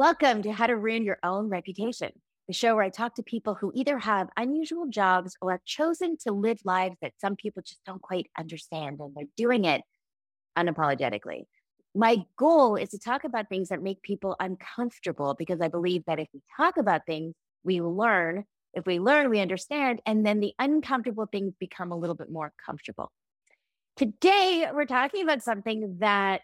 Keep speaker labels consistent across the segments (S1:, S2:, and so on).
S1: Welcome to How to Ruin Your Own Reputation, the show where I talk to people who either have unusual jobs or have chosen to live lives that some people just don't quite understand, and they're doing it unapologetically. My goal is to talk about things that make people uncomfortable because I believe that if we talk about things, we learn. If we learn, we understand, and then the uncomfortable things become a little bit more comfortable. Today, we're talking about something that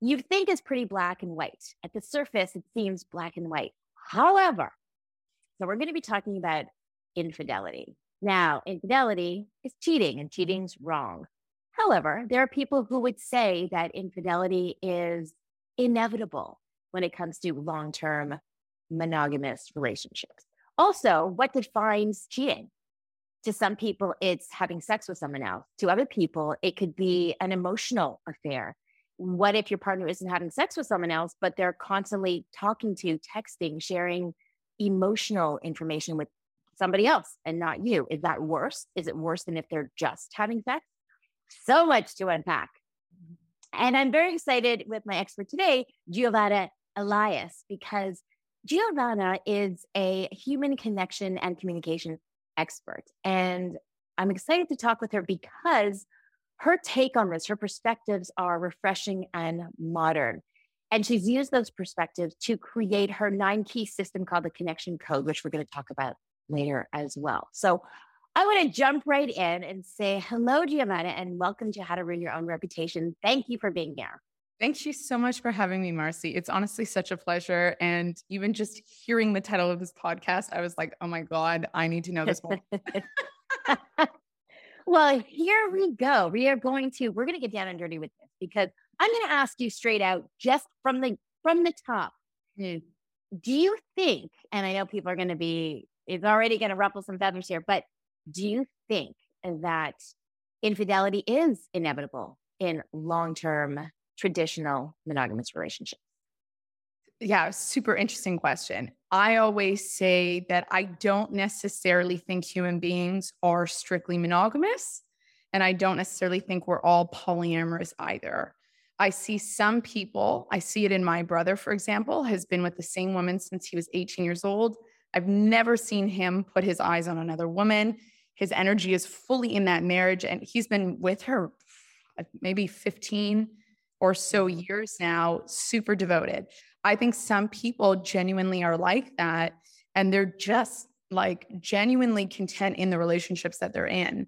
S1: you think is pretty black and white. At the surface, it seems black and white. However, so we're going to be talking about infidelity. Now, infidelity is cheating, and cheating's wrong. However, there are people who would say that infidelity is inevitable when it comes to long term monogamous relationships. Also, what defines cheating? To some people, it's having sex with someone else. To other people, it could be an emotional affair what if your partner isn't having sex with someone else, but they're constantly talking to, texting, sharing emotional information with somebody else and not you? Is that worse? Is it worse than if they're just having sex? So much to unpack. And I'm very excited with my expert today, Giovanna Elias, because Giovanna is a human connection and communication expert. And I'm excited to talk with her because her take on this, her perspectives are refreshing and modern. And she's used those perspectives to create her nine key system called the connection code, which we're going to talk about later as well. So I want to jump right in and say hello, Giovanna, and welcome to How to Ruin Your Own Reputation. Thank you for being here.
S2: Thank you so much for having me, Marcy. It's honestly such a pleasure. And even just hearing the title of this podcast, I was like, oh my God, I need to know this more.
S1: Well, here we go. We are going to we're going to get down and dirty with this because I'm going to ask you straight out, just from the from the top. Hmm. Do you think? And I know people are going to be it's already going to ruffle some feathers here, but do you think that infidelity is inevitable in long term traditional monogamous relationships?
S2: Yeah, super interesting question. I always say that I don't necessarily think human beings are strictly monogamous. And I don't necessarily think we're all polyamorous either. I see some people, I see it in my brother, for example, has been with the same woman since he was 18 years old. I've never seen him put his eyes on another woman. His energy is fully in that marriage. And he's been with her maybe 15 or so mm-hmm. years now, super devoted. I think some people genuinely are like that and they're just like genuinely content in the relationships that they're in.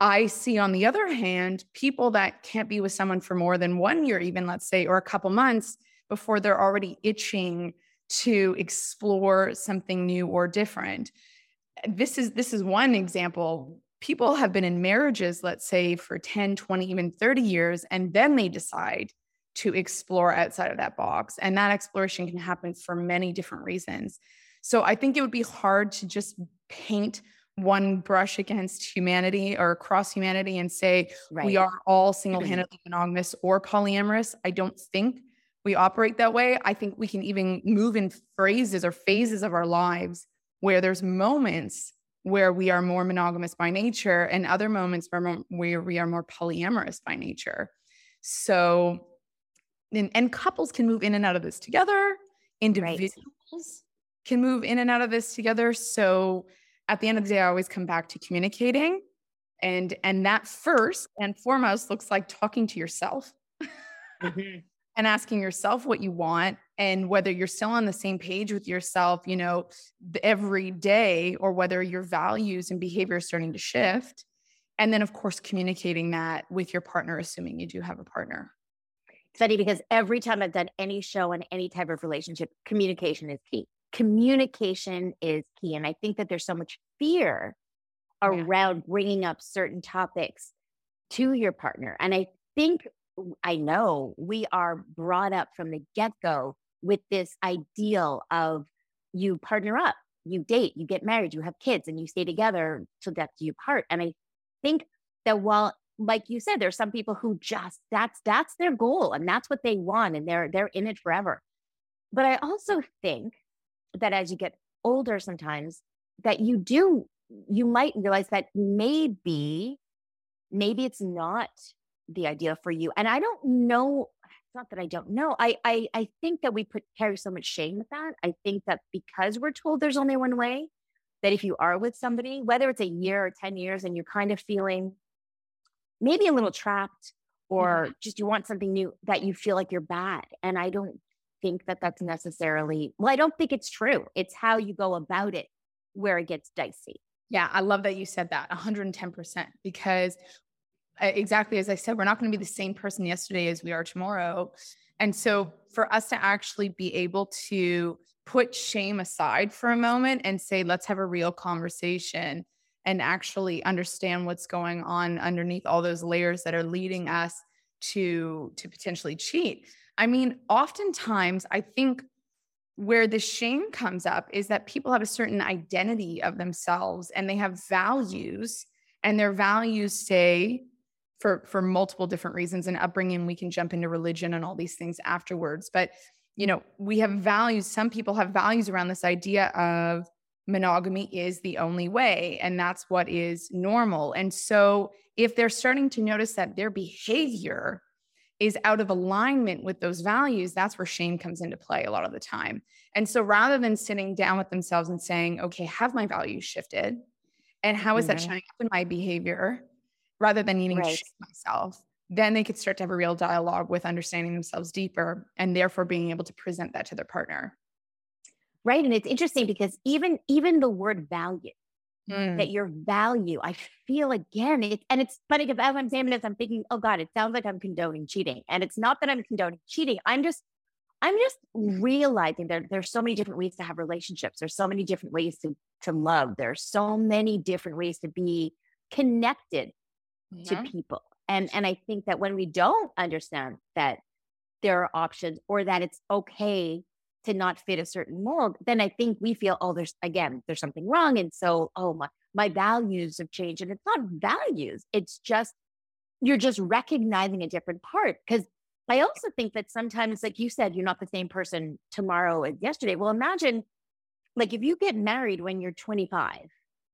S2: I see, on the other hand, people that can't be with someone for more than one year, even let's say, or a couple months before they're already itching to explore something new or different. This is this is one example. People have been in marriages, let's say, for 10, 20, even 30 years, and then they decide to explore outside of that box. And that exploration can happen for many different reasons. So I think it would be hard to just paint one brush against humanity or across humanity and say right. we are all mm-hmm. single-handedly monogamous or polyamorous. I don't think we operate that way. I think we can even move in phrases or phases of our lives where there's moments where we are more monogamous by nature and other moments where, where we are more polyamorous by nature. So and, and couples can move in and out of this together. Individuals right. can move in and out of this together. So at the end of the day, I always come back to communicating. And and that first and foremost looks like talking to yourself mm-hmm. and asking yourself what you want and whether you're still on the same page with yourself, you know, every day, or whether your values and behavior are starting to shift. And then, of course, communicating that with your partner, assuming you do have a partner
S1: funny because every time I've done any show on any type of relationship, communication is key. Communication is key. And I think that there's so much fear yeah. around bringing up certain topics to your partner. And I think, I know we are brought up from the get go with this ideal of you partner up, you date, you get married, you have kids, and you stay together till death do you part. And I think that while like you said, there's some people who just that's that's their goal and that's what they want and they're they're in it forever. But I also think that as you get older sometimes that you do you might realize that maybe maybe it's not the idea for you. And I don't know it's not that I don't know. I I I think that we put carry so much shame with that. I think that because we're told there's only one way, that if you are with somebody, whether it's a year or 10 years, and you're kind of feeling maybe a little trapped or mm-hmm. just you want something new, that you feel like you're bad. And I don't think that that's necessarily, well, I don't think it's true. It's how you go about it where it gets dicey.
S2: Yeah, I love that you said that 110% because exactly as I said, we're not going to be the same person yesterday as we are tomorrow. And so for us to actually be able to put shame aside for a moment and say, let's have a real conversation and actually understand what's going on underneath all those layers that are leading us to to potentially cheat. I mean, oftentimes I think where the shame comes up is that people have a certain identity of themselves and they have values and their values say for for multiple different reasons and upbringing we can jump into religion and all these things afterwards but you know we have values some people have values around this idea of monogamy is the only way and that's what is normal and so if they're starting to notice that their behavior is out of alignment with those values that's where shame comes into play a lot of the time and so rather than sitting down with themselves and saying okay have my values shifted and how is mm-hmm. that showing up in my behavior rather than needing right. to shame myself, then they could start to have a real dialogue with understanding themselves deeper and therefore being able to present that to their partner.
S1: Right. And it's interesting because even even the word value, mm. that your value, I feel again, it, and it's funny because as I'm saying this, I'm thinking, oh God, it sounds like I'm condoning cheating. And it's not that I'm condoning cheating. I'm just I'm just realizing that there's so many different ways to have relationships. There's so many different ways to to love. There's so many different ways to be connected mm-hmm. to people. And and I think that when we don't understand that there are options or that it's okay to not fit a certain mold, then I think we feel, oh, there's again, there's something wrong. And so, oh, my, my values have changed. And it's not values, it's just, you're just recognizing a different part. Because I also think that sometimes, like you said, you're not the same person tomorrow as yesterday. Well, imagine like if you get married when you're 25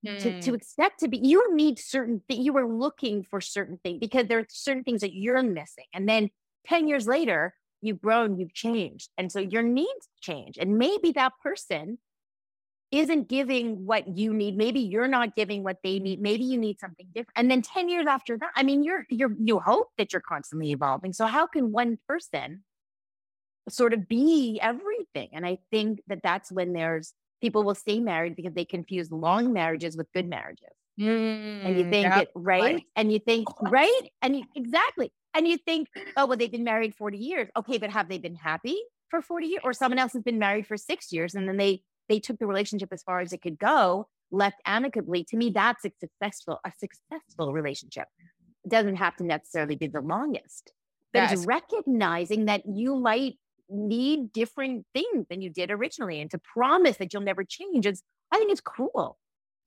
S1: to, to hmm. expect to be you need certain things you were looking for certain things because there are certain things that you're missing and then 10 years later you've grown you've changed and so your needs change and maybe that person isn't giving what you need maybe you're not giving what they need maybe you need something different and then 10 years after that i mean you're you're you hope that you're constantly evolving so how can one person sort of be everything and i think that that's when there's people will stay married because they confuse long marriages with good marriages. Mm, and you mm, think yep, it right? right? And you think, right? And you, exactly. And you think, oh, well, they've been married 40 years. Okay, but have they been happy for 40 years? Or someone else has been married for six years and then they they took the relationship as far as it could go, left amicably. To me, that's a successful, a successful relationship. It doesn't have to necessarily be the longest. But yes. it's recognizing that you might need different things than you did originally and to promise that you'll never change is i think it's cool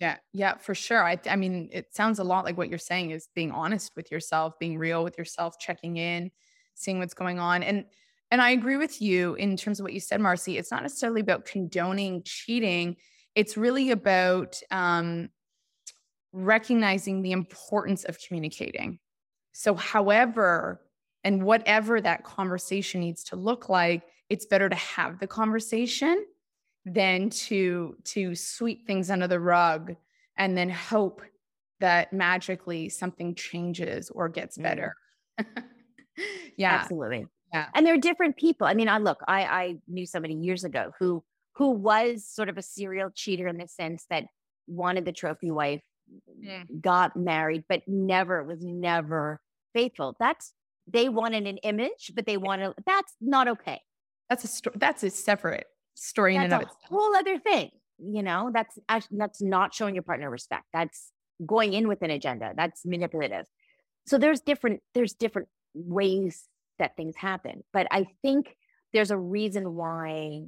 S2: yeah yeah for sure i i mean it sounds a lot like what you're saying is being honest with yourself being real with yourself checking in seeing what's going on and and i agree with you in terms of what you said marcy it's not necessarily about condoning cheating it's really about um recognizing the importance of communicating. So however and whatever that conversation needs to look like it's better to have the conversation than to to sweep things under the rug and then hope that magically something changes or gets mm. better
S1: yeah absolutely yeah and there are different people i mean i look i i knew somebody years ago who who was sort of a serial cheater in the sense that wanted the trophy wife mm. got married but never was never faithful that's they wanted an image, but they wanted that's not okay.
S2: That's a. That's a separate story
S1: that's
S2: in and of
S1: itself. Whole other thing. You know, that's that's not showing your partner respect. That's going in with an agenda. That's manipulative. So there's different there's different ways that things happen. But I think there's a reason why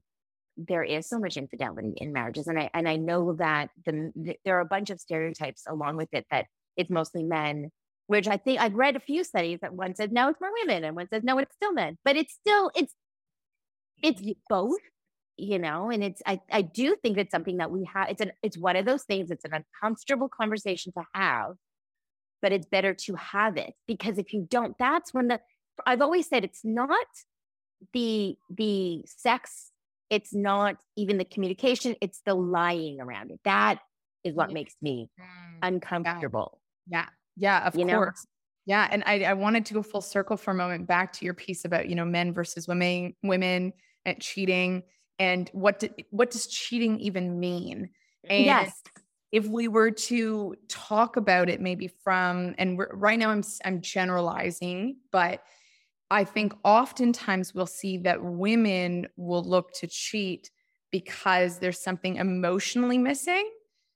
S1: there is so much infidelity in marriages, and I and I know that the, the there are a bunch of stereotypes along with it that it's mostly men which I think I've read a few studies that one says no, it's more women, and one says no, it's still men. But it's still it's it's both, you know. And it's I I do think it's something that we have. It's an it's one of those things. It's an uncomfortable conversation to have, but it's better to have it because if you don't, that's when the I've always said it's not the the sex it's not even the communication it's the lying around it that is what makes me mm. uncomfortable
S2: yeah yeah of you course know? yeah and I, I wanted to go full circle for a moment back to your piece about you know men versus women women at cheating and what do, what does cheating even mean? And
S1: yes.
S2: if we were to talk about it maybe from and right now I'm I'm generalizing but I think oftentimes we'll see that women will look to cheat because there's something emotionally missing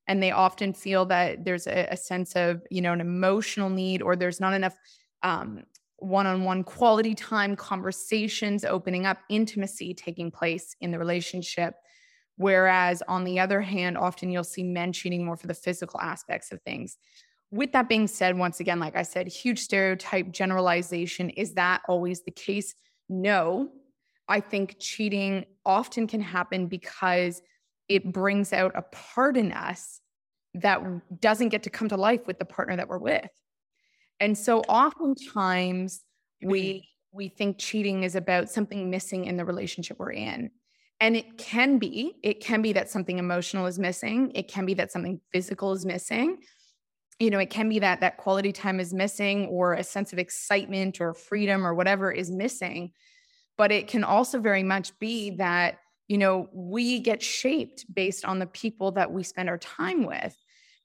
S2: and they often feel that there's a, a sense of you know an emotional need or there's not enough um, one-on-one quality time conversations opening up intimacy taking place in the relationship. Whereas on the other hand often you'll see men cheating more for the physical aspects of things. With that being said once again like i said huge stereotype generalization. Is that always the case? No. I think cheating often can happen because it brings out a part in us that doesn't get to come to life with the partner that we're with. And so oftentimes we mm-hmm. we think cheating is about something missing in the relationship we're in. And it can be, it can be that something emotional is missing, it can be that something physical is missing. You know, it can be that that quality time is missing or a sense of excitement or freedom or whatever is missing. But it can also very much be that you know, we get shaped based on the people that we spend our time with.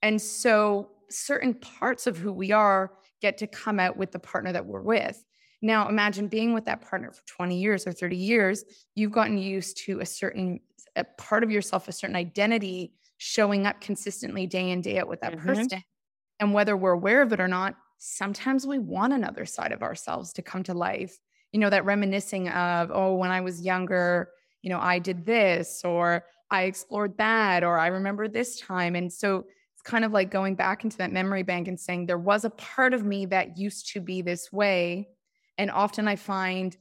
S2: And so certain parts of who we are get to come out with the partner that we're with. Now, imagine being with that partner for 20 years or 30 years. You've gotten used to a certain a part of yourself, a certain identity showing up consistently day in, day out with that mm-hmm. person. And whether we're aware of it or not, sometimes we want another side of ourselves to come to life. You know, that reminiscing of, oh, when I was younger, you know, I did this or I explored that or I remember this time. And so kind of like going back into that memory bank and saying, there was a part of me that used to be this way. And often I find,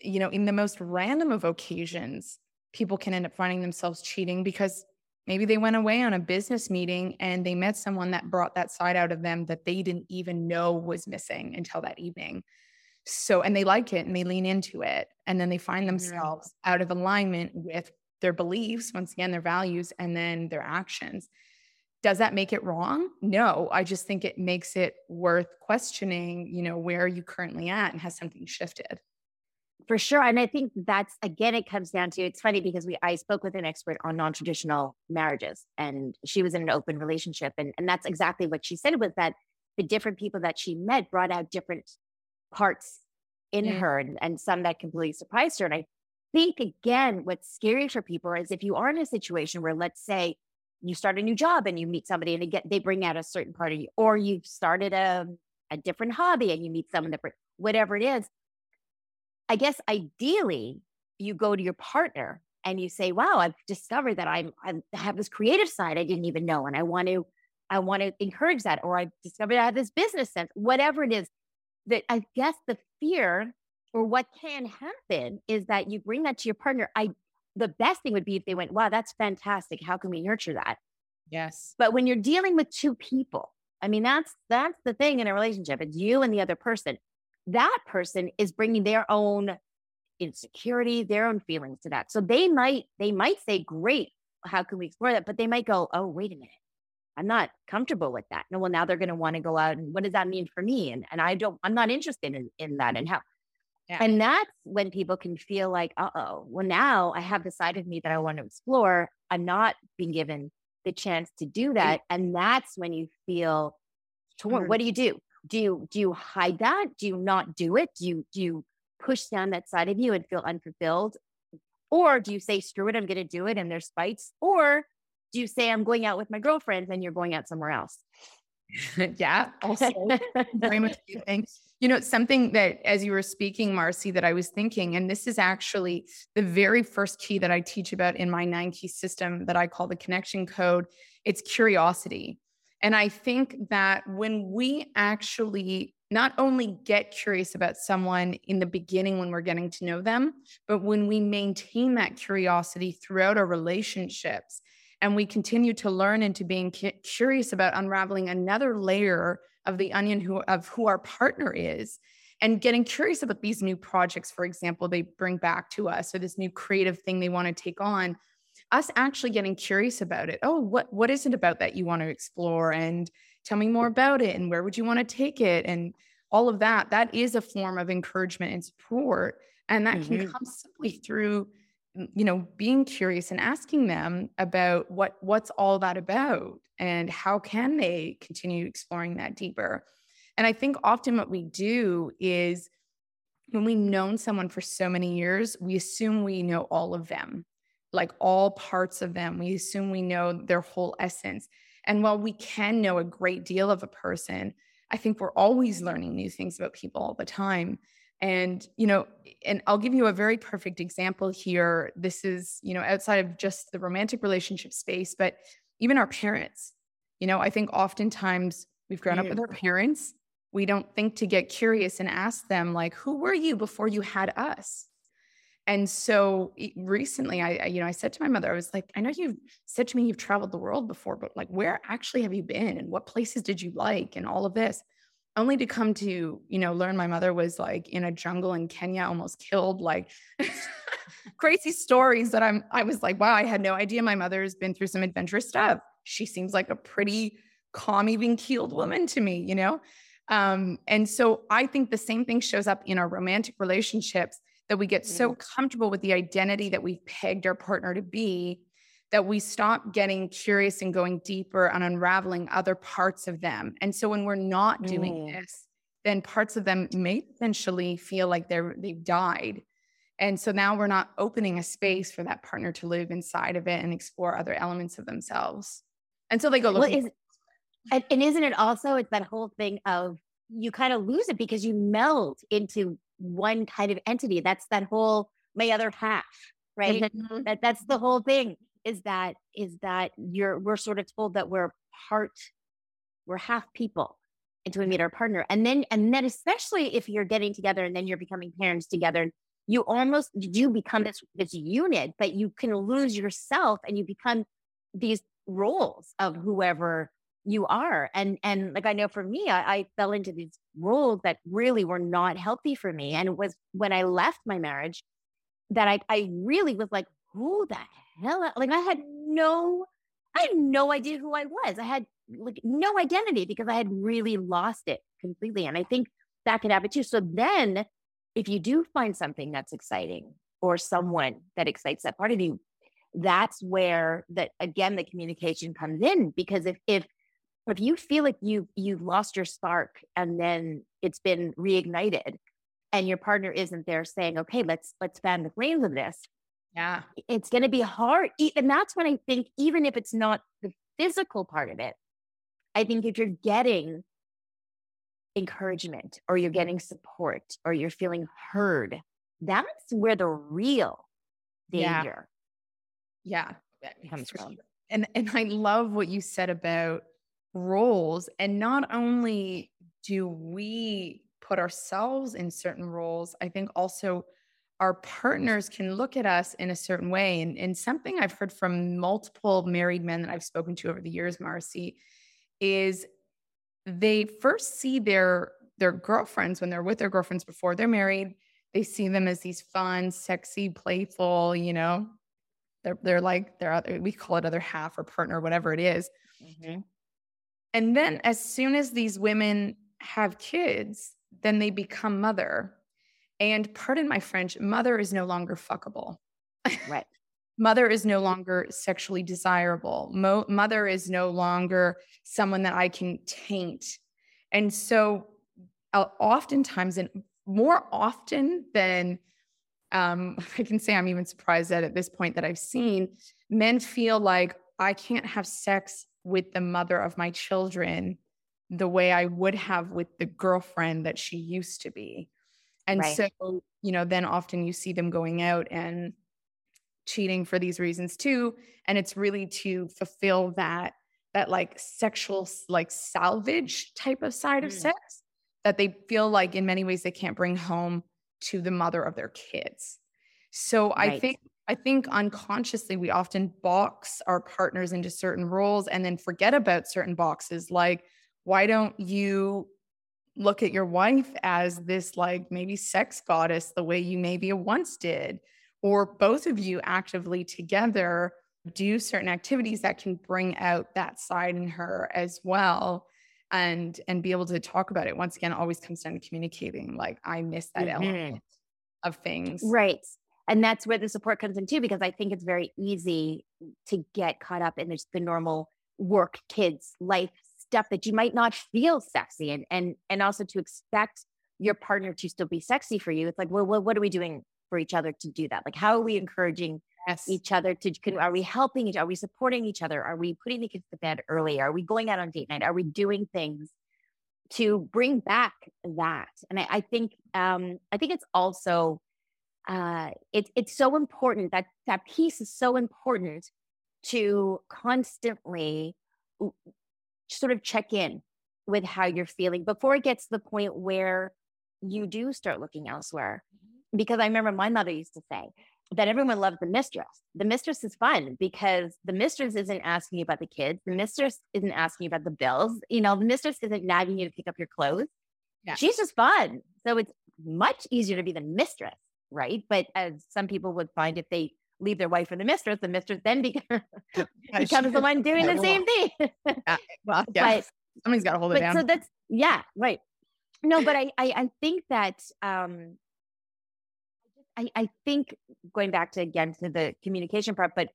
S2: you know, in the most random of occasions, people can end up finding themselves cheating because maybe they went away on a business meeting and they met someone that brought that side out of them that they didn't even know was missing until that evening. So, and they like it and they lean into it. And then they find themselves out of alignment with their beliefs, once again, their values, and then their actions. Does that make it wrong? No, I just think it makes it worth questioning, you know, where are you currently at and has something shifted?
S1: For sure. And I think that's again, it comes down to it's funny because we I spoke with an expert on non-traditional marriages and she was in an open relationship. And, and that's exactly what she said was that the different people that she met brought out different parts in yeah. her and, and some that completely surprised her. And I think again, what's scary for people is if you are in a situation where let's say you start a new job and you meet somebody and they get they bring out a certain part of you, or you've started a, a different hobby and you meet someone that whatever it is. I guess ideally you go to your partner and you say, wow, I've discovered that I'm, I have this creative side I didn't even know. And I want to, I want to encourage that. Or I discovered I have this business sense, whatever it is that I guess the fear or what can happen is that you bring that to your partner. I the best thing would be if they went, wow, that's fantastic. How can we nurture that?
S2: Yes.
S1: But when you're dealing with two people, I mean, that's that's the thing in a relationship. It's you and the other person. That person is bringing their own insecurity, their own feelings to that. So they might they might say, "Great, how can we explore that?" But they might go, "Oh, wait a minute. I'm not comfortable with that. No, well, now they're going to want to go out and what does that mean for me? And and I don't, I'm not interested in, in that and how. Yeah. And that's when people can feel like, uh oh, well, now I have the side of me that I want to explore. I'm not being given the chance to do that. And that's when you feel torn. Mm-hmm. What do you do? Do you do you hide that? Do you not do it? Do you do you push down that side of you and feel unfulfilled? Or do you say, screw it, I'm gonna do it and there's fights? Or do you say I'm going out with my girlfriends and you're going out somewhere else?
S2: yeah, also very much you think. You know, something that as you were speaking, Marcy, that I was thinking, and this is actually the very first key that I teach about in my nine key system that I call the connection code. It's curiosity. And I think that when we actually not only get curious about someone in the beginning when we're getting to know them, but when we maintain that curiosity throughout our relationships, and we continue to learn into being curious about unraveling another layer of the onion who, of who our partner is and getting curious about these new projects, for example, they bring back to us, or this new creative thing they want to take on. Us actually getting curious about it. Oh, what what is it about that you want to explore? And tell me more about it. And where would you want to take it? And all of that. That is a form of encouragement and support. And that mm-hmm. can come simply through you know being curious and asking them about what what's all that about and how can they continue exploring that deeper. And i think often what we do is when we've known someone for so many years we assume we know all of them like all parts of them. We assume we know their whole essence. And while we can know a great deal of a person i think we're always learning new things about people all the time and, you know, and I'll give you a very perfect example here. This is, you know, outside of just the romantic relationship space, but even our parents. You know, I think oftentimes we've grown up with mm. our parents. We don't think to get curious and ask them, like, who were you before you had us? And so recently, I, I, you know, I said to my mother, I was like, I know you've said to me you've traveled the world before, but like, where actually have you been and what places did you like and all of this? Only to come to you know learn my mother was like in a jungle in kenya almost killed like crazy stories that i'm i was like wow i had no idea my mother's been through some adventurous stuff she seems like a pretty calm even keeled woman to me you know um, and so i think the same thing shows up in our romantic relationships that we get so mm. comfortable with the identity that we've pegged our partner to be that we stop getting curious and going deeper and unraveling other parts of them. And so when we're not doing mm. this, then parts of them may potentially feel like they're they've died. And so now we're not opening a space for that partner to live inside of it and explore other elements of themselves. And so they go looking. Well, is,
S1: and, and isn't it also it's that whole thing of you kind of lose it because you meld into one kind of entity. That's that whole my other half, right? Mm-hmm. That that's the whole thing is that is that you're we're sort of told that we're part we're half people until we meet our partner. And then and then especially if you're getting together and then you're becoming parents together you almost do become this this unit but you can lose yourself and you become these roles of whoever you are. And and like i know for me I, I fell into these roles that really were not healthy for me. And it was when i left my marriage that i i really was like who the hell? Like I had no, I had no idea who I was. I had like no identity because I had really lost it completely. And I think that could happen too. So then if you do find something that's exciting or someone that excites that part of you, that's where that again the communication comes in because if if if you feel like you you've lost your spark and then it's been reignited and your partner isn't there saying okay let's let's fan the flames of this
S2: yeah.
S1: It's going to be hard. And that's when I think, even if it's not the physical part of it, I think if you're getting encouragement or you're getting support or you're feeling heard, that's where the real danger
S2: yeah, yeah. comes from. And and I love what you said about roles. And not only do we put ourselves in certain roles, I think also our partners can look at us in a certain way. And, and something I've heard from multiple married men that I've spoken to over the years, Marcy, is they first see their their girlfriends when they're with their girlfriends before they're married. They see them as these fun, sexy, playful, you know, they're they're like their other we call it other half or partner, whatever it is. Mm-hmm. And then as soon as these women have kids, then they become mother and pardon my French, mother is no longer fuckable.
S1: Right.
S2: mother is no longer sexually desirable. Mo- mother is no longer someone that I can taint. And so, uh, oftentimes, and more often than um, I can say, I'm even surprised that at this point that I've seen, men feel like I can't have sex with the mother of my children the way I would have with the girlfriend that she used to be. And right. so, you know, then often you see them going out and cheating for these reasons too. And it's really to fulfill that, that like sexual, like salvage type of side mm. of sex that they feel like in many ways they can't bring home to the mother of their kids. So right. I think I think unconsciously we often box our partners into certain roles and then forget about certain boxes like why don't you look at your wife as this like maybe sex goddess the way you maybe once did or both of you actively together do certain activities that can bring out that side in her as well and and be able to talk about it once again always comes down to communicating like i miss that mm-hmm. element of things
S1: right and that's where the support comes in too because i think it's very easy to get caught up in the normal work kids life stuff that you might not feel sexy and and and also to expect your partner to still be sexy for you. It's like well, well what are we doing for each other to do that? Like how are we encouraging yes. each other to can, are we helping each other? are we supporting each other? Are we putting the kids to bed early? Are we going out on date night? Are we doing things to bring back that? And i, I think um i think it's also uh it, it's so important that that piece is so important to constantly sort of check in with how you're feeling before it gets to the point where you do start looking elsewhere mm-hmm. because i remember my mother used to say that everyone loves the mistress. The mistress is fun because the mistress isn't asking you about the kids. The mistress isn't asking you about the bills. You know, the mistress isn't nagging you to pick up your clothes. Yeah. She's just fun. So it's much easier to be the mistress, right? But as some people would find if they leave their wife for the mistress, the mistress then becomes, becomes the one doing the same thing.
S2: yeah. Well, yeah. But, somebody's got to hold it down.
S1: So that's yeah, right. No, but I I, I think that um I, I think going back to again to the communication part, but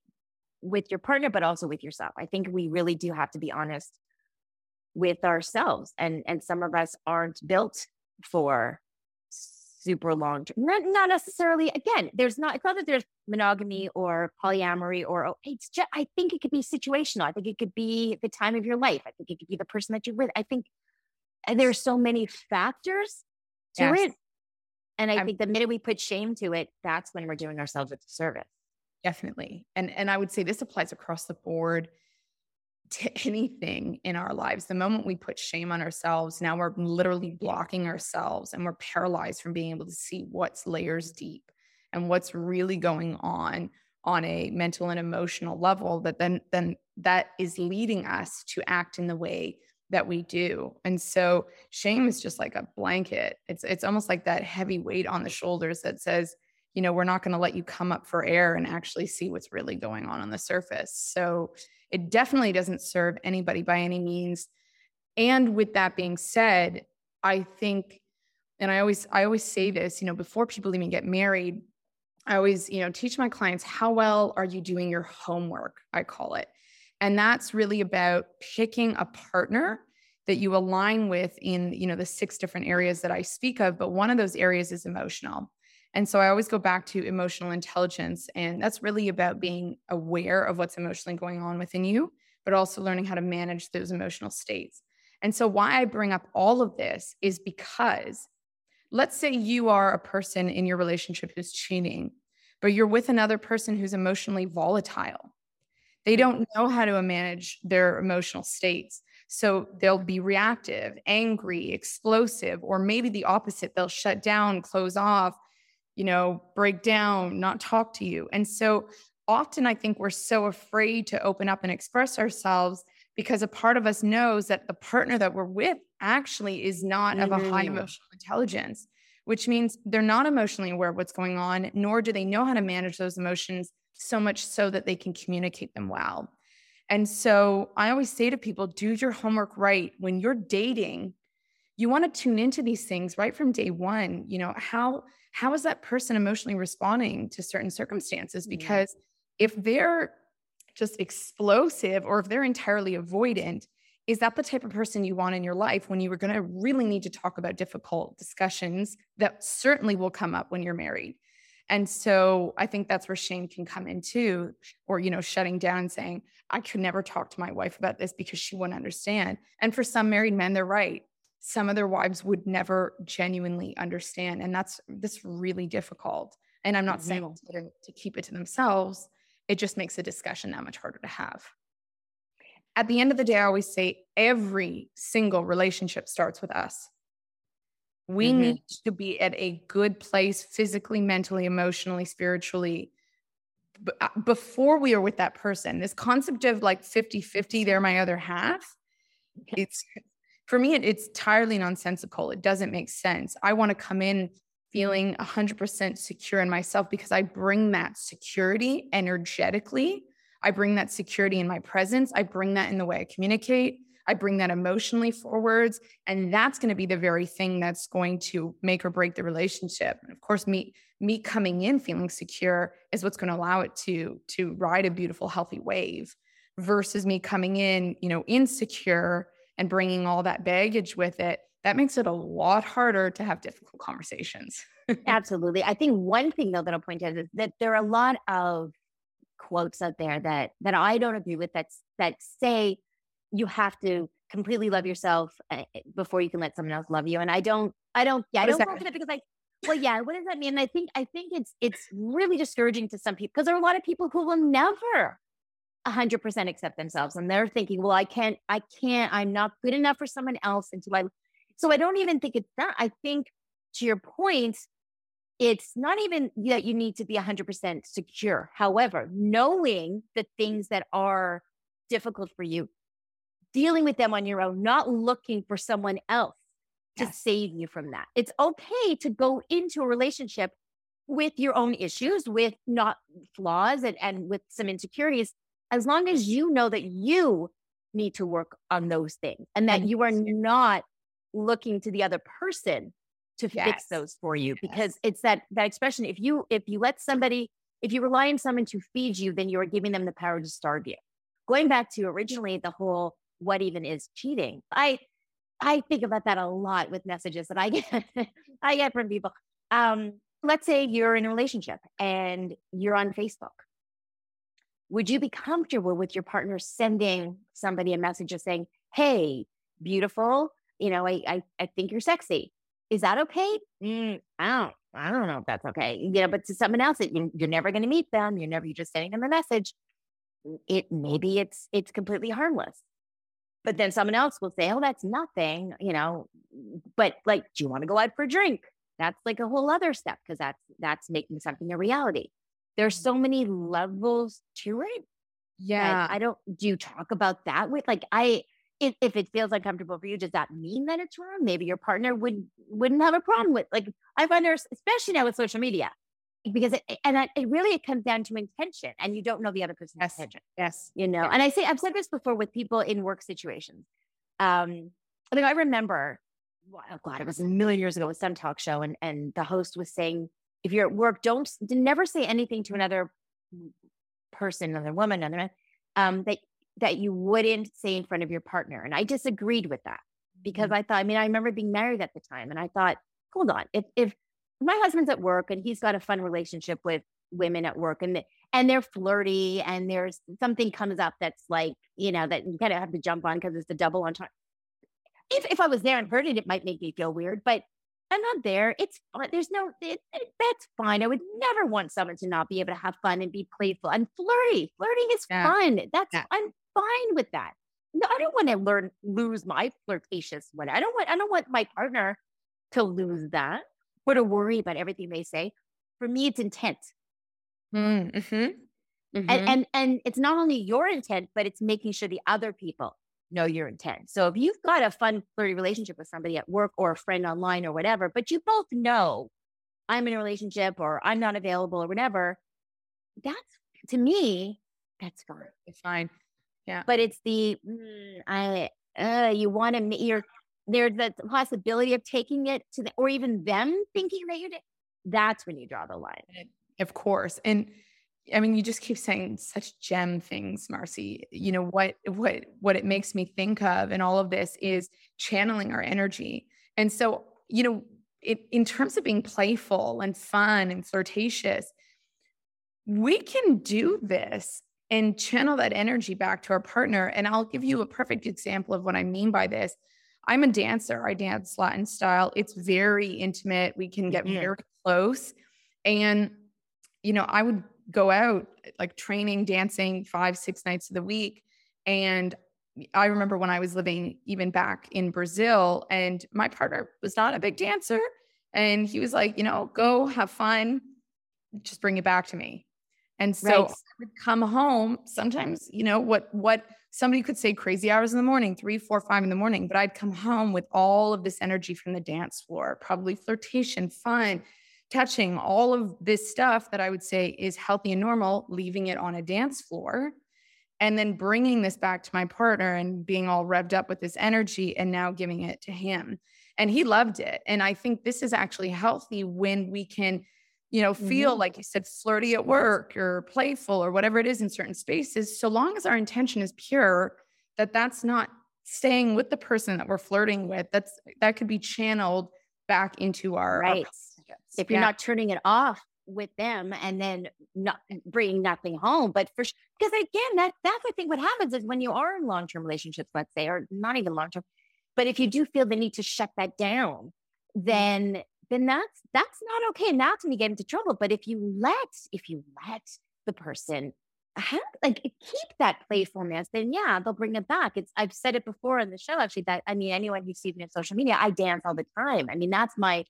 S1: with your partner, but also with yourself. I think we really do have to be honest with ourselves. And and some of us aren't built for super long term. Not, not necessarily again, there's not it's not that there's monogamy or polyamory or oh, it's just I think it could be situational. I think it could be the time of your life. I think it could be the person that you're with. I think and there's so many factors to yes. it and I I'm, think the minute we put shame to it, that's when we're doing ourselves a disservice.
S2: Definitely. And and I would say this applies across the board to anything in our lives. The moment we put shame on ourselves, now we're literally blocking ourselves and we're paralyzed from being able to see what's layers deep and what's really going on on a mental and emotional level that then then that is leading us to act in the way that we do. And so shame is just like a blanket. It's it's almost like that heavy weight on the shoulders that says, you know, we're not going to let you come up for air and actually see what's really going on on the surface. So it definitely doesn't serve anybody by any means. And with that being said, I think and I always I always say this, you know, before people even get married, I always, you know, teach my clients how well are you doing your homework, I call it. And that's really about picking a partner that you align with in, you know, the six different areas that I speak of, but one of those areas is emotional. And so I always go back to emotional intelligence and that's really about being aware of what's emotionally going on within you, but also learning how to manage those emotional states. And so why I bring up all of this is because let's say you are a person in your relationship who's cheating, but you're with another person who's emotionally volatile they don't know how to manage their emotional states. So they'll be reactive, angry, explosive, or maybe the opposite. They'll shut down, close off, you know, break down, not talk to you. And so often I think we're so afraid to open up and express ourselves because a part of us knows that the partner that we're with actually is not mm-hmm. of a high mm-hmm. emotional intelligence, which means they're not emotionally aware of what's going on, nor do they know how to manage those emotions so much so that they can communicate them well. And so I always say to people, do your homework right. When you're dating, you want to tune into these things right from day one. You know, how how is that person emotionally responding to certain circumstances? Mm-hmm. Because if they're just explosive or if they're entirely avoidant, is that the type of person you want in your life when you are going to really need to talk about difficult discussions that certainly will come up when you're married? And so I think that's where shame can come in too, or, you know, shutting down and saying, I could never talk to my wife about this because she wouldn't understand. And for some married men, they're right. Some of their wives would never genuinely understand. And that's that's really difficult. And I'm not mm-hmm. saying to, to keep it to themselves. It just makes the discussion that much harder to have. At the end of the day, I always say every single relationship starts with us. We mm-hmm. need to be at a good place physically, mentally, emotionally, spiritually uh, before we are with that person. This concept of like 50 50, they're my other half. It's for me, it, it's entirely nonsensical. It doesn't make sense. I want to come in feeling 100% secure in myself because I bring that security energetically. I bring that security in my presence. I bring that in the way I communicate. I bring that emotionally forwards. And that's going to be the very thing that's going to make or break the relationship. And of course, me, me coming in feeling secure is what's going to allow it to, to ride a beautiful, healthy wave versus me coming in, you know, insecure and bringing all that baggage with it that makes it a lot harder to have difficult conversations.
S1: Absolutely. I think one thing though that I'll point out is that there are a lot of quotes out there that that I don't agree with that that say you have to completely love yourself eh, eh, before you can let someone else love you. And I don't, I don't, yeah, what I don't it because I, well, yeah, what does that mean? And I think, I think it's, it's really discouraging to some people because there are a lot of people who will never 100% accept themselves and they're thinking, well, I can't, I can't, I'm not good enough for someone else until I so I don't even think it's that. I think to your point, it's not even that you need to be 100% secure. However, knowing the things that are difficult for you, dealing with them on your own, not looking for someone else to yes. save you from that. It's okay to go into a relationship with your own issues, with not flaws and, and with some insecurities, as long as you know that you need to work on those things and that you are not looking to the other person to yes. fix those for you yes. because it's that that expression if you if you let somebody if you rely on someone to feed you then you're giving them the power to starve you. Going back to originally the whole what even is cheating? I i think about that a lot with messages that i get i get from people. Um let's say you're in a relationship and you're on facebook would you be comfortable with your partner sending somebody a message just saying hey beautiful you know, I, I, I think you're sexy. Is that okay? Mm, I don't, I don't know if that's okay. You know, but to someone else, it, you're never going to meet them. You're never, you're just sending them a message. It maybe it's, it's completely harmless. But then someone else will say, oh, that's nothing, you know, but like, do you want to go out for a drink? That's like a whole other step because that's, that's making something a reality. There's so many levels to it.
S2: Yeah.
S1: I don't, do you talk about that with like, I, if, if it feels uncomfortable for you, does that mean that it's wrong? Maybe your partner would wouldn't have a problem with like I find there's especially now with social media because it and it really it comes down to intention and you don't know the other person's
S2: yes.
S1: intention.
S2: Yes,
S1: you know. And I say I've said this before with people in work situations. Um, I think I remember, oh God, it was a million years ago with some talk show, and and the host was saying, if you're at work, don't never say anything to another person, another woman, another man, um, that that you wouldn't say in front of your partner. And I disagreed with that because mm-hmm. I thought, I mean, I remember being married at the time and I thought, hold on, if, if my husband's at work and he's got a fun relationship with women at work and, and they're flirty and there's something comes up that's like, you know, that you kind of have to jump on because it's the double entendre. If, if I was there and heard it, it might make me feel weird, but I'm not there. It's fun. There's no, it, it, that's fine. I would never want someone to not be able to have fun and be playful and flirty. Flirting is yeah. fun. That's, yeah. I'm fine with that. No, I don't want to learn lose my flirtatious one. I don't want I don't want my partner to lose that or to worry about everything they say. For me, it's intent.
S2: Mm, mm-hmm.
S1: Mm-hmm. And, and and it's not only your intent, but it's making sure the other people know your intent. So if you've got a fun flirty relationship with somebody at work or a friend online or whatever, but you both know I'm in a relationship or I'm not available or whatever, that's to me, that's fine.
S2: It's fine. Yeah.
S1: But it's the mm, I uh, you want to you're there's the possibility of taking it to the or even them thinking that you did. That's when you draw the line.
S2: Of course. And I mean, you just keep saying such gem things, Marcy. You know what what what it makes me think of and all of this is channeling our energy. And so, you know, it, in terms of being playful and fun and flirtatious, we can do this and channel that energy back to our partner. And I'll give you a perfect example of what I mean by this. I'm a dancer. I dance Latin style. It's very intimate. We can get mm-hmm. very close. And, you know, I would go out like training, dancing five, six nights of the week. And I remember when I was living even back in Brazil, and my partner was not a big dancer. And he was like, you know, go have fun, just bring it back to me. And so right. I would come home sometimes, you know, what what somebody could say crazy hours in the morning, three, four, five in the morning, but I'd come home with all of this energy from the dance floor, probably flirtation, fun, touching, all of this stuff that I would say is healthy and normal, leaving it on a dance floor. And then bringing this back to my partner and being all revved up with this energy and now giving it to him. And he loved it. And I think this is actually healthy when we can you know, feel mm-hmm. like you said, flirty at work or playful or whatever it is in certain spaces, so long as our intention is pure, that that's not staying with the person that we're flirting with. That's that could be channeled back into our
S1: right. Our if you're yeah. not turning it off with them and then not bringing nothing home, but for because again, that that's I think what happens is when you are in long term relationships, let's say, or not even long term, but if you do feel the need to shut that down, mm-hmm. then then that's that's not okay. And that's when you get into trouble. But if you let, if you let the person have like keep that playfulness, then yeah, they'll bring it back. It's I've said it before on the show actually that I mean anyone who sees me on social media, I dance all the time. I mean, that's my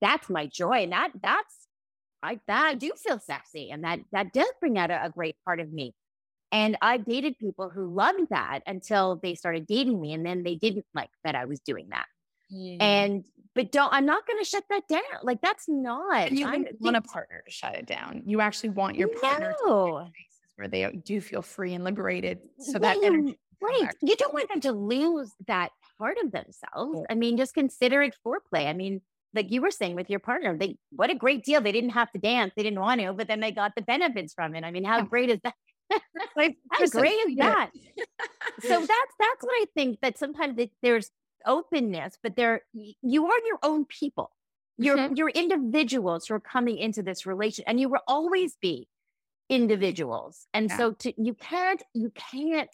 S1: that's my joy. And that that's I that I do feel sexy. And that that does bring out a, a great part of me. And I've dated people who loved that until they started dating me. And then they didn't like that I was doing that. Mm. And but don't I'm not going to shut that down. Like that's not.
S2: you want a partner to shut it down. You actually want your partner no. to where they do feel free and liberated. So that energy.
S1: Right. You don't want them to lose that part of themselves. I mean, just consider it foreplay. I mean, like you were saying with your partner, they what a great deal. They didn't have to dance, they didn't want to, but then they got the benefits from it. I mean, how great is that? like, how great is that? so that's that's what I think that sometimes it, there's openness, but they're you are your own people. You're mm-hmm. you're individuals who are coming into this relation, and you will always be individuals. And yeah. so to, you can't you can't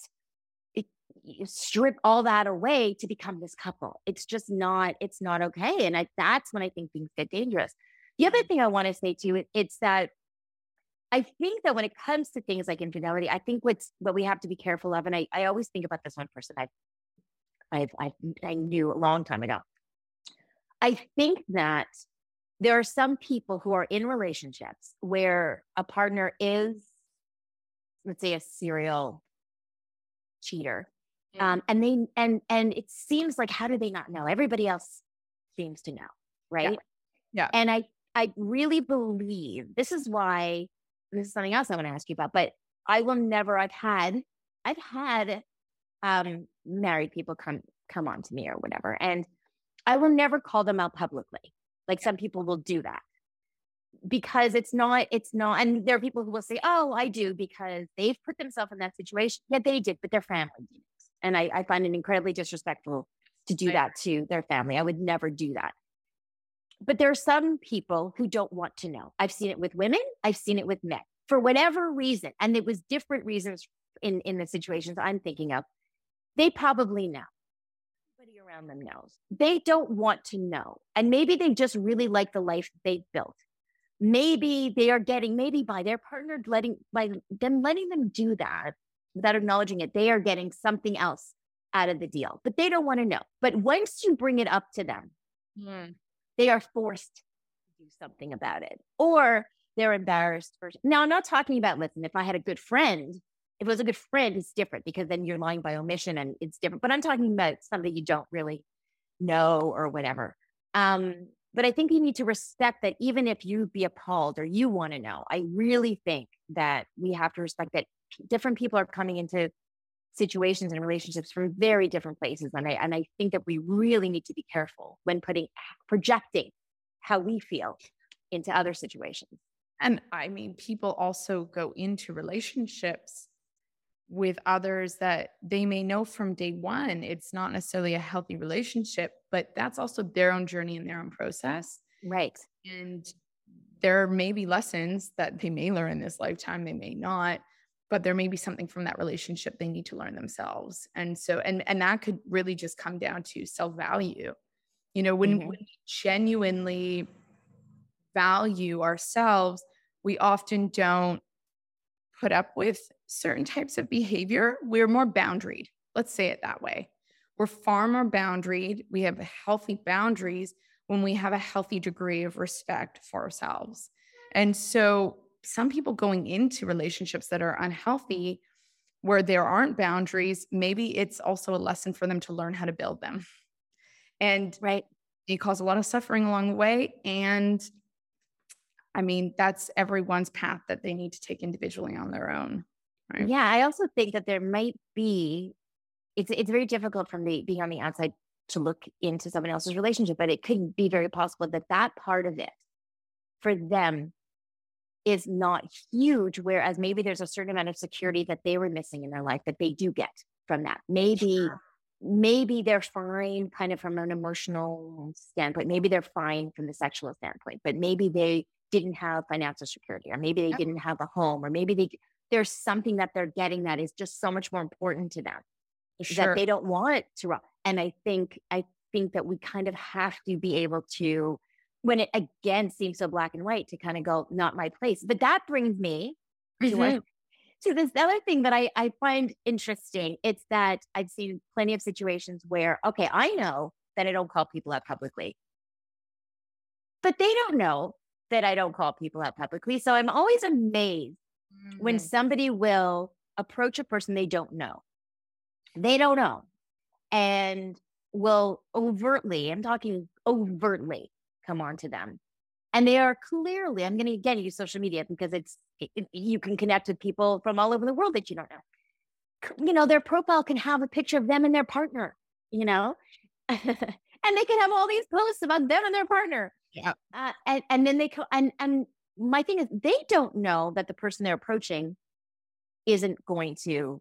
S1: strip all that away to become this couple. It's just not it's not okay. And I, that's when I think things get dangerous. The other mm-hmm. thing I want to say to you, it's that I think that when it comes to things like infidelity, I think what's what we have to be careful of, and I, I always think about this one person I've I've, I, I knew a long time ago. I think that there are some people who are in relationships where a partner is, let's say, a serial cheater. Um, and they and and it seems like how do they not know? Everybody else seems to know, right?
S2: Yeah. yeah.
S1: And I I really believe this is why this is something else I want to ask you about, but I will never, I've had, I've had um, married people come come on to me or whatever, and I will never call them out publicly. Like some people will do that because it's not it's not and there are people who will say oh i do because they've put themselves in that situation yeah they did but their family didn't and i, I find it incredibly disrespectful to do that to their family i would never do that but there are some people who don't want to know i've seen it with women i've seen it with men for whatever reason and it was different reasons in in the situations i'm thinking of they probably know. Everybody around them knows. They don't want to know. And maybe they just really like the life they've built. Maybe they are getting, maybe by their partner letting, by them letting them do that without acknowledging it, they are getting something else out of the deal, but they don't want to know. But once you bring it up to them, mm. they are forced to do something about it or they're embarrassed. For, now, I'm not talking about, listen, if I had a good friend if it was a good friend, it's different because then you're lying by omission and it's different. But I'm talking about something you don't really know or whatever. Um, but I think you need to respect that even if you be appalled or you want to know, I really think that we have to respect that different people are coming into situations and relationships from very different places. And I and I think that we really need to be careful when putting projecting how we feel into other situations.
S2: And I mean, people also go into relationships with others that they may know from day one it's not necessarily a healthy relationship, but that's also their own journey and their own process.
S1: Right.
S2: And there may be lessons that they may learn in this lifetime, they may not, but there may be something from that relationship they need to learn themselves. And so, and and that could really just come down to self-value. You know, when, mm-hmm. when we genuinely value ourselves, we often don't put up with certain types of behavior, we're more boundaried. Let's say it that way. We're far more boundaried. We have healthy boundaries when we have a healthy degree of respect for ourselves. And so, some people going into relationships that are unhealthy, where there aren't boundaries, maybe it's also a lesson for them to learn how to build them. And
S1: right.
S2: You cause a lot of suffering along the way. And I mean, that's everyone's path that they need to take individually on their own.
S1: Right. Yeah. I also think that there might be it's it's very difficult from the being on the outside to look into someone else's relationship, but it could be very possible that that part of it for them is not huge. Whereas maybe there's a certain amount of security that they were missing in their life that they do get from that. Maybe, maybe they're fine kind of from an emotional standpoint. Maybe they're fine from the sexual standpoint, but maybe they didn't have financial security, or maybe they yep. didn't have a home, or maybe they there's something that they're getting that is just so much more important to them sure. that they don't want to And I think I think that we kind of have to be able to when it again seems so black and white to kind of go, not my place. But that brings me mm-hmm. to, to this other thing that I, I find interesting. It's that I've seen plenty of situations where, okay, I know that I don't call people out publicly, but they don't know that I don't call people out publicly. So I'm always amazed mm-hmm. when somebody will approach a person they don't know. They don't know. And will overtly, I'm talking overtly, come on to them. And they are clearly, I'm going to again use social media because it's, it, you can connect with people from all over the world that you don't know. You know, their profile can have a picture of them and their partner, you know, and they can have all these posts about them and their partner.
S2: Yeah.
S1: Uh, and, and then they come, and, and my thing is, they don't know that the person they're approaching isn't going to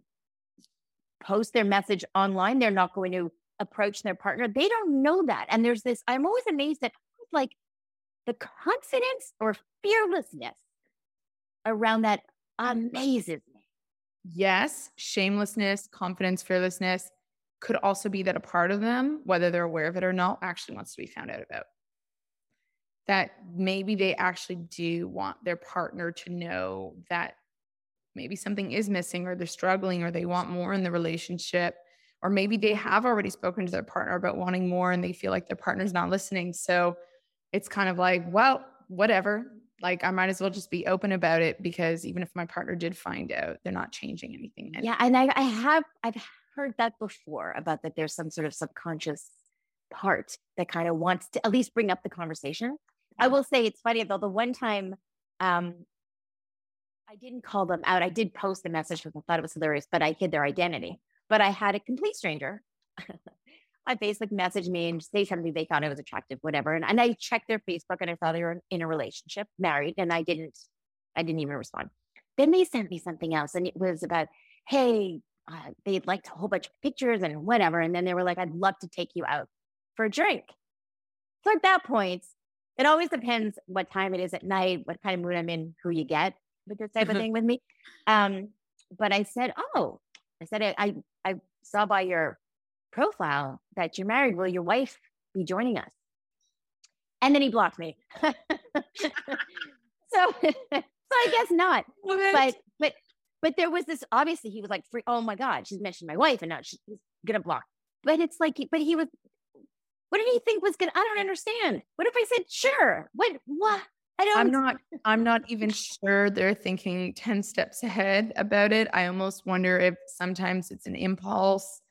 S1: post their message online. They're not going to approach their partner. They don't know that. And there's this, I'm always amazed at like the confidence or fearlessness around that amazes me.
S2: Yes, shamelessness, confidence, fearlessness could also be that a part of them, whether they're aware of it or not, actually wants to be found out about. That maybe they actually do want their partner to know that maybe something is missing or they're struggling or they want more in the relationship or maybe they have already spoken to their partner about wanting more and they feel like their partner's not listening so it's kind of like well whatever like i might as well just be open about it because even if my partner did find out they're not changing anything
S1: yeah and I, I have i've heard that before about that there's some sort of subconscious part that kind of wants to at least bring up the conversation i will say it's funny though the one time um I didn't call them out. I did post the message because I thought it was hilarious, but I hid their identity. But I had a complete stranger Facebook message me and say something they thought I was attractive, whatever. And, and I checked their Facebook and I saw they were in a relationship, married, and I didn't, I didn't even respond. Then they sent me something else, and it was about, hey, uh, they'd liked a whole bunch of pictures and whatever. And then they were like, I'd love to take you out for a drink. So at that point, it always depends what time it is at night, what kind of mood I'm in, who you get with this type of thing with me. Um, but I said, oh, I said, I, I saw by your profile that you're married. Will your wife be joining us? And then he blocked me. so, so I guess not. But, but, but there was this, obviously he was like, free, oh my God, she's mentioned my wife and now she's to block. But it's like, but he was, what did he think was to, I don't understand. What if I said, sure, what, what?
S2: I don't. I'm not. I'm not even sure they're thinking ten steps ahead about it. I almost wonder if sometimes it's an impulse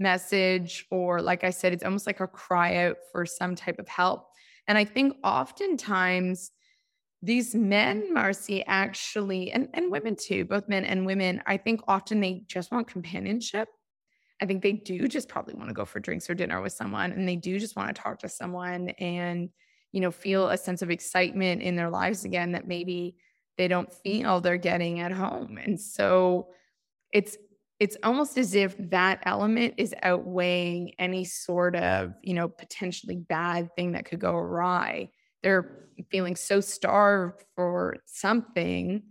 S2: message, or like I said, it's almost like a cry out for some type of help. And I think oftentimes these men, Marcy, actually, and, and women too, both men and women, I think often they just want companionship. I think they do just probably want to go for drinks or dinner with someone, and they do just want to talk to someone and you know, feel a sense of excitement in their lives again that maybe they don't feel they're getting at home. And so it's it's almost as if that element is outweighing any sort of, you know, potentially bad thing that could go awry. They're feeling so starved for something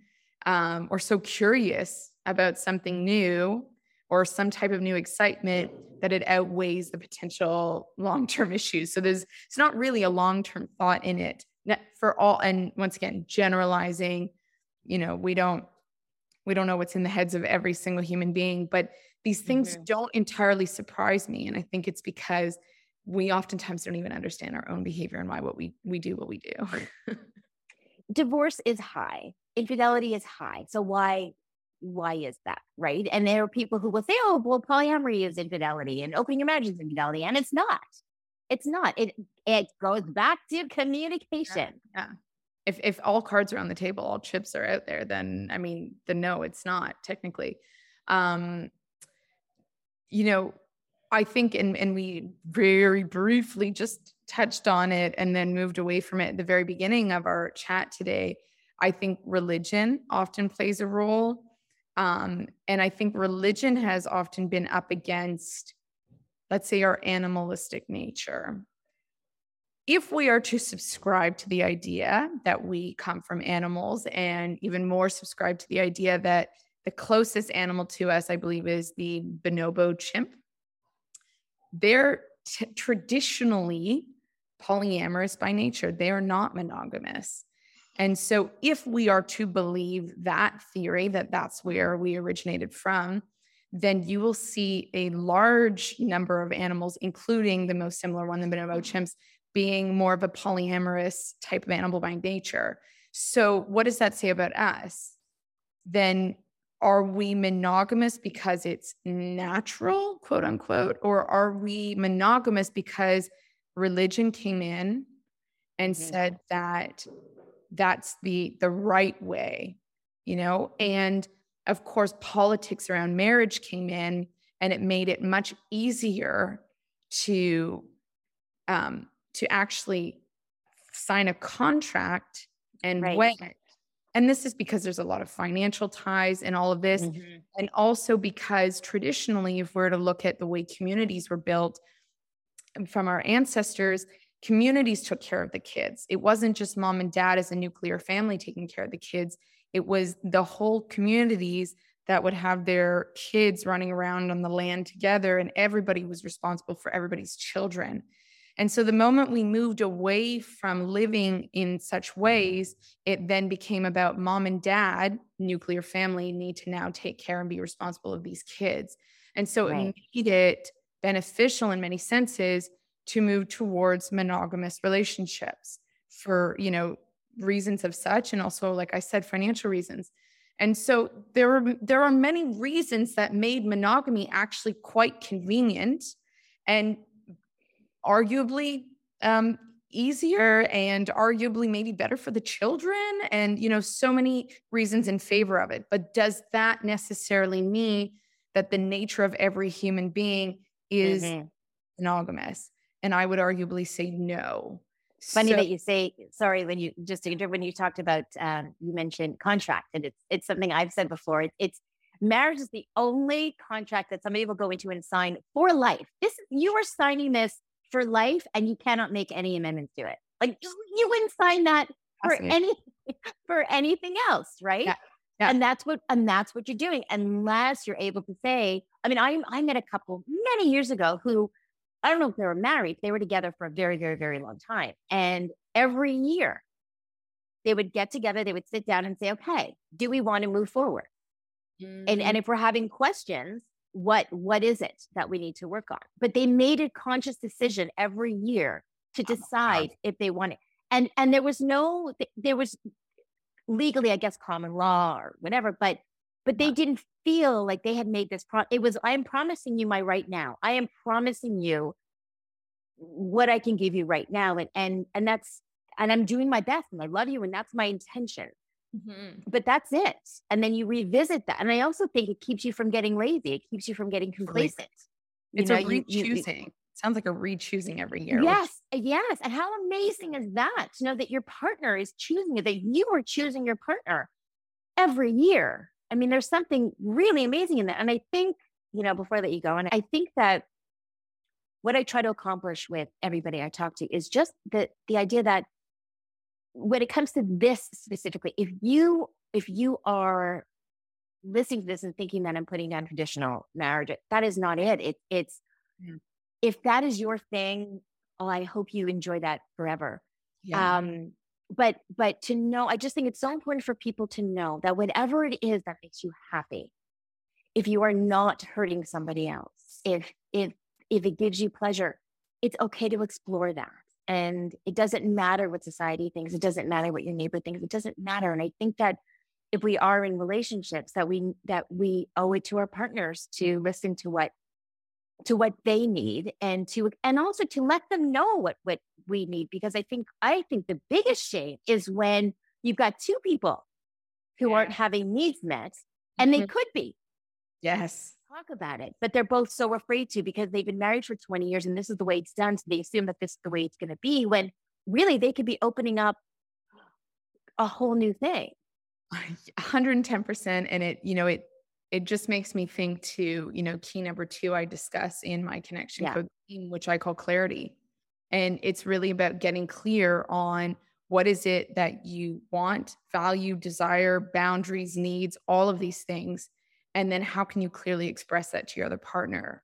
S2: um, or so curious about something new or some type of new excitement that it outweighs the potential long-term issues so there's it's not really a long-term thought in it for all and once again generalizing you know we don't we don't know what's in the heads of every single human being but these things mm-hmm. don't entirely surprise me and i think it's because we oftentimes don't even understand our own behavior and why what we we do what we do
S1: divorce is high infidelity is high so why why is that? Right. And there are people who will say, oh, well, polyamory is infidelity and opening your marriage is infidelity. And it's not. It's not. It it goes back to communication.
S2: Yeah. yeah. If if all cards are on the table, all chips are out there, then I mean, the no, it's not technically. Um, you know, I think, and and we very briefly just touched on it and then moved away from it at the very beginning of our chat today. I think religion often plays a role. Um, and I think religion has often been up against, let's say, our animalistic nature. If we are to subscribe to the idea that we come from animals, and even more subscribe to the idea that the closest animal to us, I believe, is the bonobo chimp, they're t- traditionally polyamorous by nature, they are not monogamous. And so, if we are to believe that theory, that that's where we originated from, then you will see a large number of animals, including the most similar one, the bonobo chimps, being more of a polyamorous type of animal by nature. So, what does that say about us? Then, are we monogamous because it's natural, quote unquote, or are we monogamous because religion came in and mm-hmm. said that that's the the right way you know and of course politics around marriage came in and it made it much easier to um to actually sign a contract and right. wed and this is because there's a lot of financial ties in all of this mm-hmm. and also because traditionally if we're to look at the way communities were built from our ancestors communities took care of the kids. It wasn't just mom and dad as a nuclear family taking care of the kids, it was the whole communities that would have their kids running around on the land together, and everybody was responsible for everybody's children. And so the moment we moved away from living in such ways, it then became about mom and dad, nuclear family, need to now take care and be responsible of these kids. And so right. it made it beneficial in many senses to move towards monogamous relationships for you know reasons of such and also like i said financial reasons and so there are there are many reasons that made monogamy actually quite convenient and arguably um, easier and arguably maybe better for the children and you know so many reasons in favor of it but does that necessarily mean that the nature of every human being is mm-hmm. monogamous and I would arguably say no.
S1: Funny so, that you say sorry when you just when you talked about um, you mentioned contract and it's it's something I've said before. It, it's marriage is the only contract that somebody will go into and sign for life. This you are signing this for life, and you cannot make any amendments to it. Like you, you wouldn't sign that for any for anything else, right? Yeah. Yeah. And that's what and that's what you're doing, unless you're able to say. I mean, I I met a couple many years ago who I don't know if they were married, they were together for a very, very, very long time. And every year they would get together, they would sit down and say, okay, do we want to move forward? Mm-hmm. And, and mm-hmm. if we're having questions, what what is it that we need to work on? But they made a conscious decision every year to oh decide if they want it. And and there was no there was legally, I guess, common law or whatever, but but they didn't feel like they had made this pro- it was i am promising you my right now i am promising you what i can give you right now and and and that's and i'm doing my best and i love you and that's my intention mm-hmm. but that's it and then you revisit that and i also think it keeps you from getting lazy it keeps you from getting complacent
S2: it's you know, a re-choosing sounds like a re-choosing every year
S1: yes which... yes and how amazing is that to know that your partner is choosing it that you are choosing your partner every year I mean, there's something really amazing in that. And I think, you know, before I let you go, and I think that what I try to accomplish with everybody I talk to is just the the idea that when it comes to this specifically, if you if you are listening to this and thinking that I'm putting down traditional marriage, that is not it. it it's yeah. if that is your thing, oh, I hope you enjoy that forever. Yeah. Um, but but to know i just think it's so important for people to know that whatever it is that makes you happy if you are not hurting somebody else if if if it gives you pleasure it's okay to explore that and it doesn't matter what society thinks it doesn't matter what your neighbor thinks it doesn't matter and i think that if we are in relationships that we that we owe it to our partners to listen to what to what they need and to and also to let them know what what we need because i think i think the biggest shame is when you've got two people who yeah. aren't having needs met and mm-hmm. they could be
S2: yes
S1: talk about it but they're both so afraid to because they've been married for 20 years and this is the way it's done so they assume that this is the way it's going to be when really they could be opening up a whole new thing
S2: 110% and it you know it it just makes me think to you know key number two i discuss in my connection yeah. code theme which i call clarity and it's really about getting clear on what is it that you want value desire boundaries needs all of these things and then how can you clearly express that to your other partner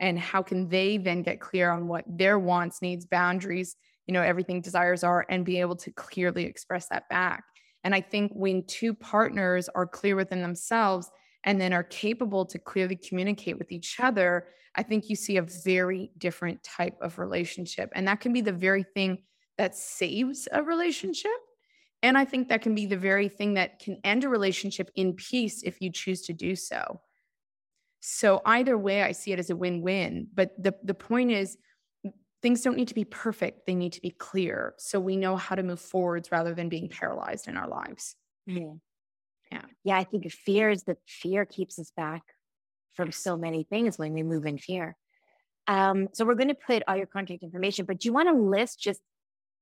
S2: and how can they then get clear on what their wants needs boundaries you know everything desires are and be able to clearly express that back and i think when two partners are clear within themselves and then are capable to clearly communicate with each other, I think you see a very different type of relationship. And that can be the very thing that saves a relationship. And I think that can be the very thing that can end a relationship in peace if you choose to do so. So either way, I see it as a win-win. But the, the point is things don't need to be perfect. They need to be clear. So we know how to move forwards rather than being paralyzed in our lives.
S1: Mm-hmm. Yeah. Yeah. I think fear is that fear keeps us back from so many things when we move in fear. Um, so we're going to put all your contact information, but do you want to list just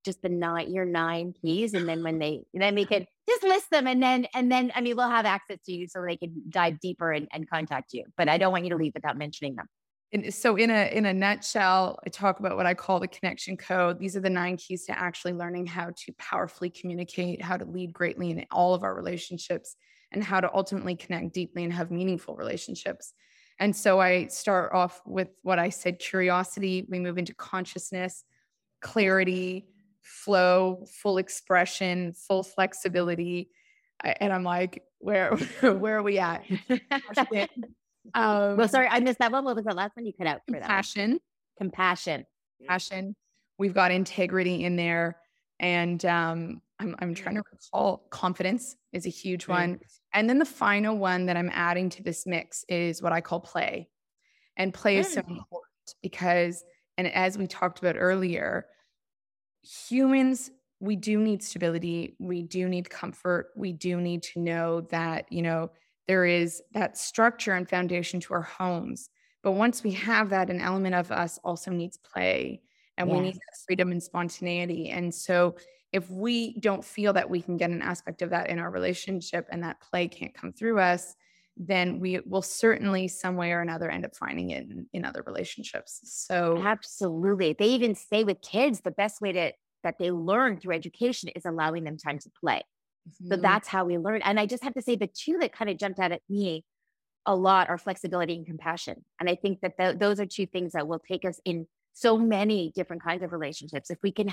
S1: just the nine your nine keys and then when they then we could just list them and then and then I mean we'll have access to you so they can dive deeper and, and contact you. But I don't want you to leave without mentioning them.
S2: And so in a in a nutshell, I talk about what I call the connection code. These are the nine keys to actually learning how to powerfully communicate, how to lead greatly in all of our relationships, and how to ultimately connect deeply and have meaningful relationships. And so I start off with what I said curiosity, we move into consciousness, clarity, flow, full expression, full flexibility. And I'm like, where where are we at?
S1: Um, well, sorry, I missed that one. What was the last one you cut out
S2: for compassion. that?
S1: Compassion.
S2: Compassion. Passion. We've got integrity in there. And um, I'm, I'm trying to recall confidence is a huge one. And then the final one that I'm adding to this mix is what I call play. And play is so mm. important because, and as we talked about earlier, humans, we do need stability. We do need comfort. We do need to know that, you know, there is that structure and foundation to our homes. But once we have that, an element of us also needs play and yes. we need freedom and spontaneity. And so if we don't feel that we can get an aspect of that in our relationship and that play can't come through us, then we will certainly some way or another end up finding it in, in other relationships. So
S1: absolutely. They even say with kids, the best way to that they learn through education is allowing them time to play. Mm-hmm. So that's how we learn. And I just have to say the two that kind of jumped out at me a lot are flexibility and compassion. And I think that th- those are two things that will take us in so many different kinds of relationships. If we can,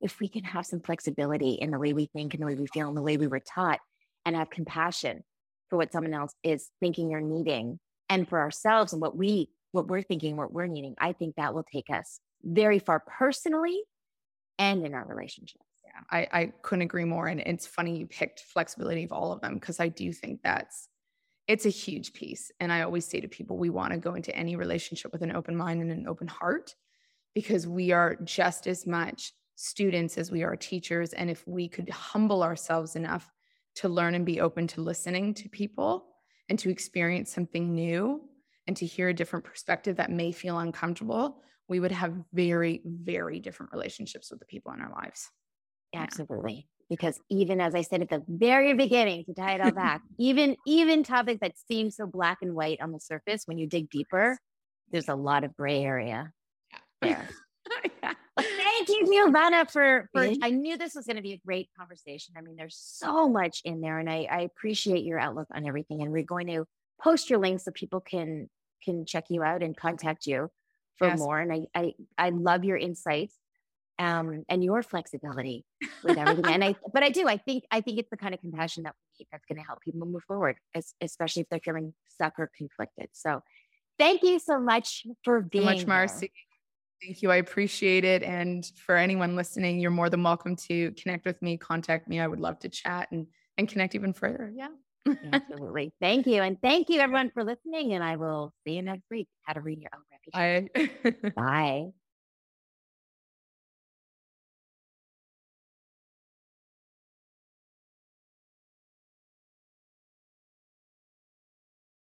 S1: if we can have some flexibility in the way we think and the way we feel and the way we were taught and have compassion for what someone else is thinking or needing and for ourselves and what we, what we're thinking, what we're needing, I think that will take us very far personally and in our relationships.
S2: I, I couldn't agree more. And it's funny you picked flexibility of all of them because I do think that's it's a huge piece. And I always say to people, we want to go into any relationship with an open mind and an open heart because we are just as much students as we are teachers. And if we could humble ourselves enough to learn and be open to listening to people and to experience something new and to hear a different perspective that may feel uncomfortable, we would have very, very different relationships with the people in our lives.
S1: Absolutely. Because even as I said at the very beginning, to tie it all back, even even topics that seem so black and white on the surface, when you dig deeper, there's a lot of gray area there. yeah. Thank you, Giovanna, for for. I knew this was going to be a great conversation. I mean, there's so much in there, and I, I appreciate your outlook on everything. And we're going to post your links so people can can check you out and contact you for yes. more. And I, I I love your insights um, and your flexibility with everything. and I, but I do, I think, I think it's the kind of compassion that we need that's going to help people move forward, especially if they're feeling stuck or conflicted. So thank you so much for being so
S2: much, Marcy. Thank you. I appreciate it. And for anyone listening, you're more than welcome to connect with me, contact me. I would love to chat and and connect even further. Yeah.
S1: Absolutely. Thank you. And thank you everyone for listening. And I will see you next week. How to read your own reputation.
S2: I
S1: Bye.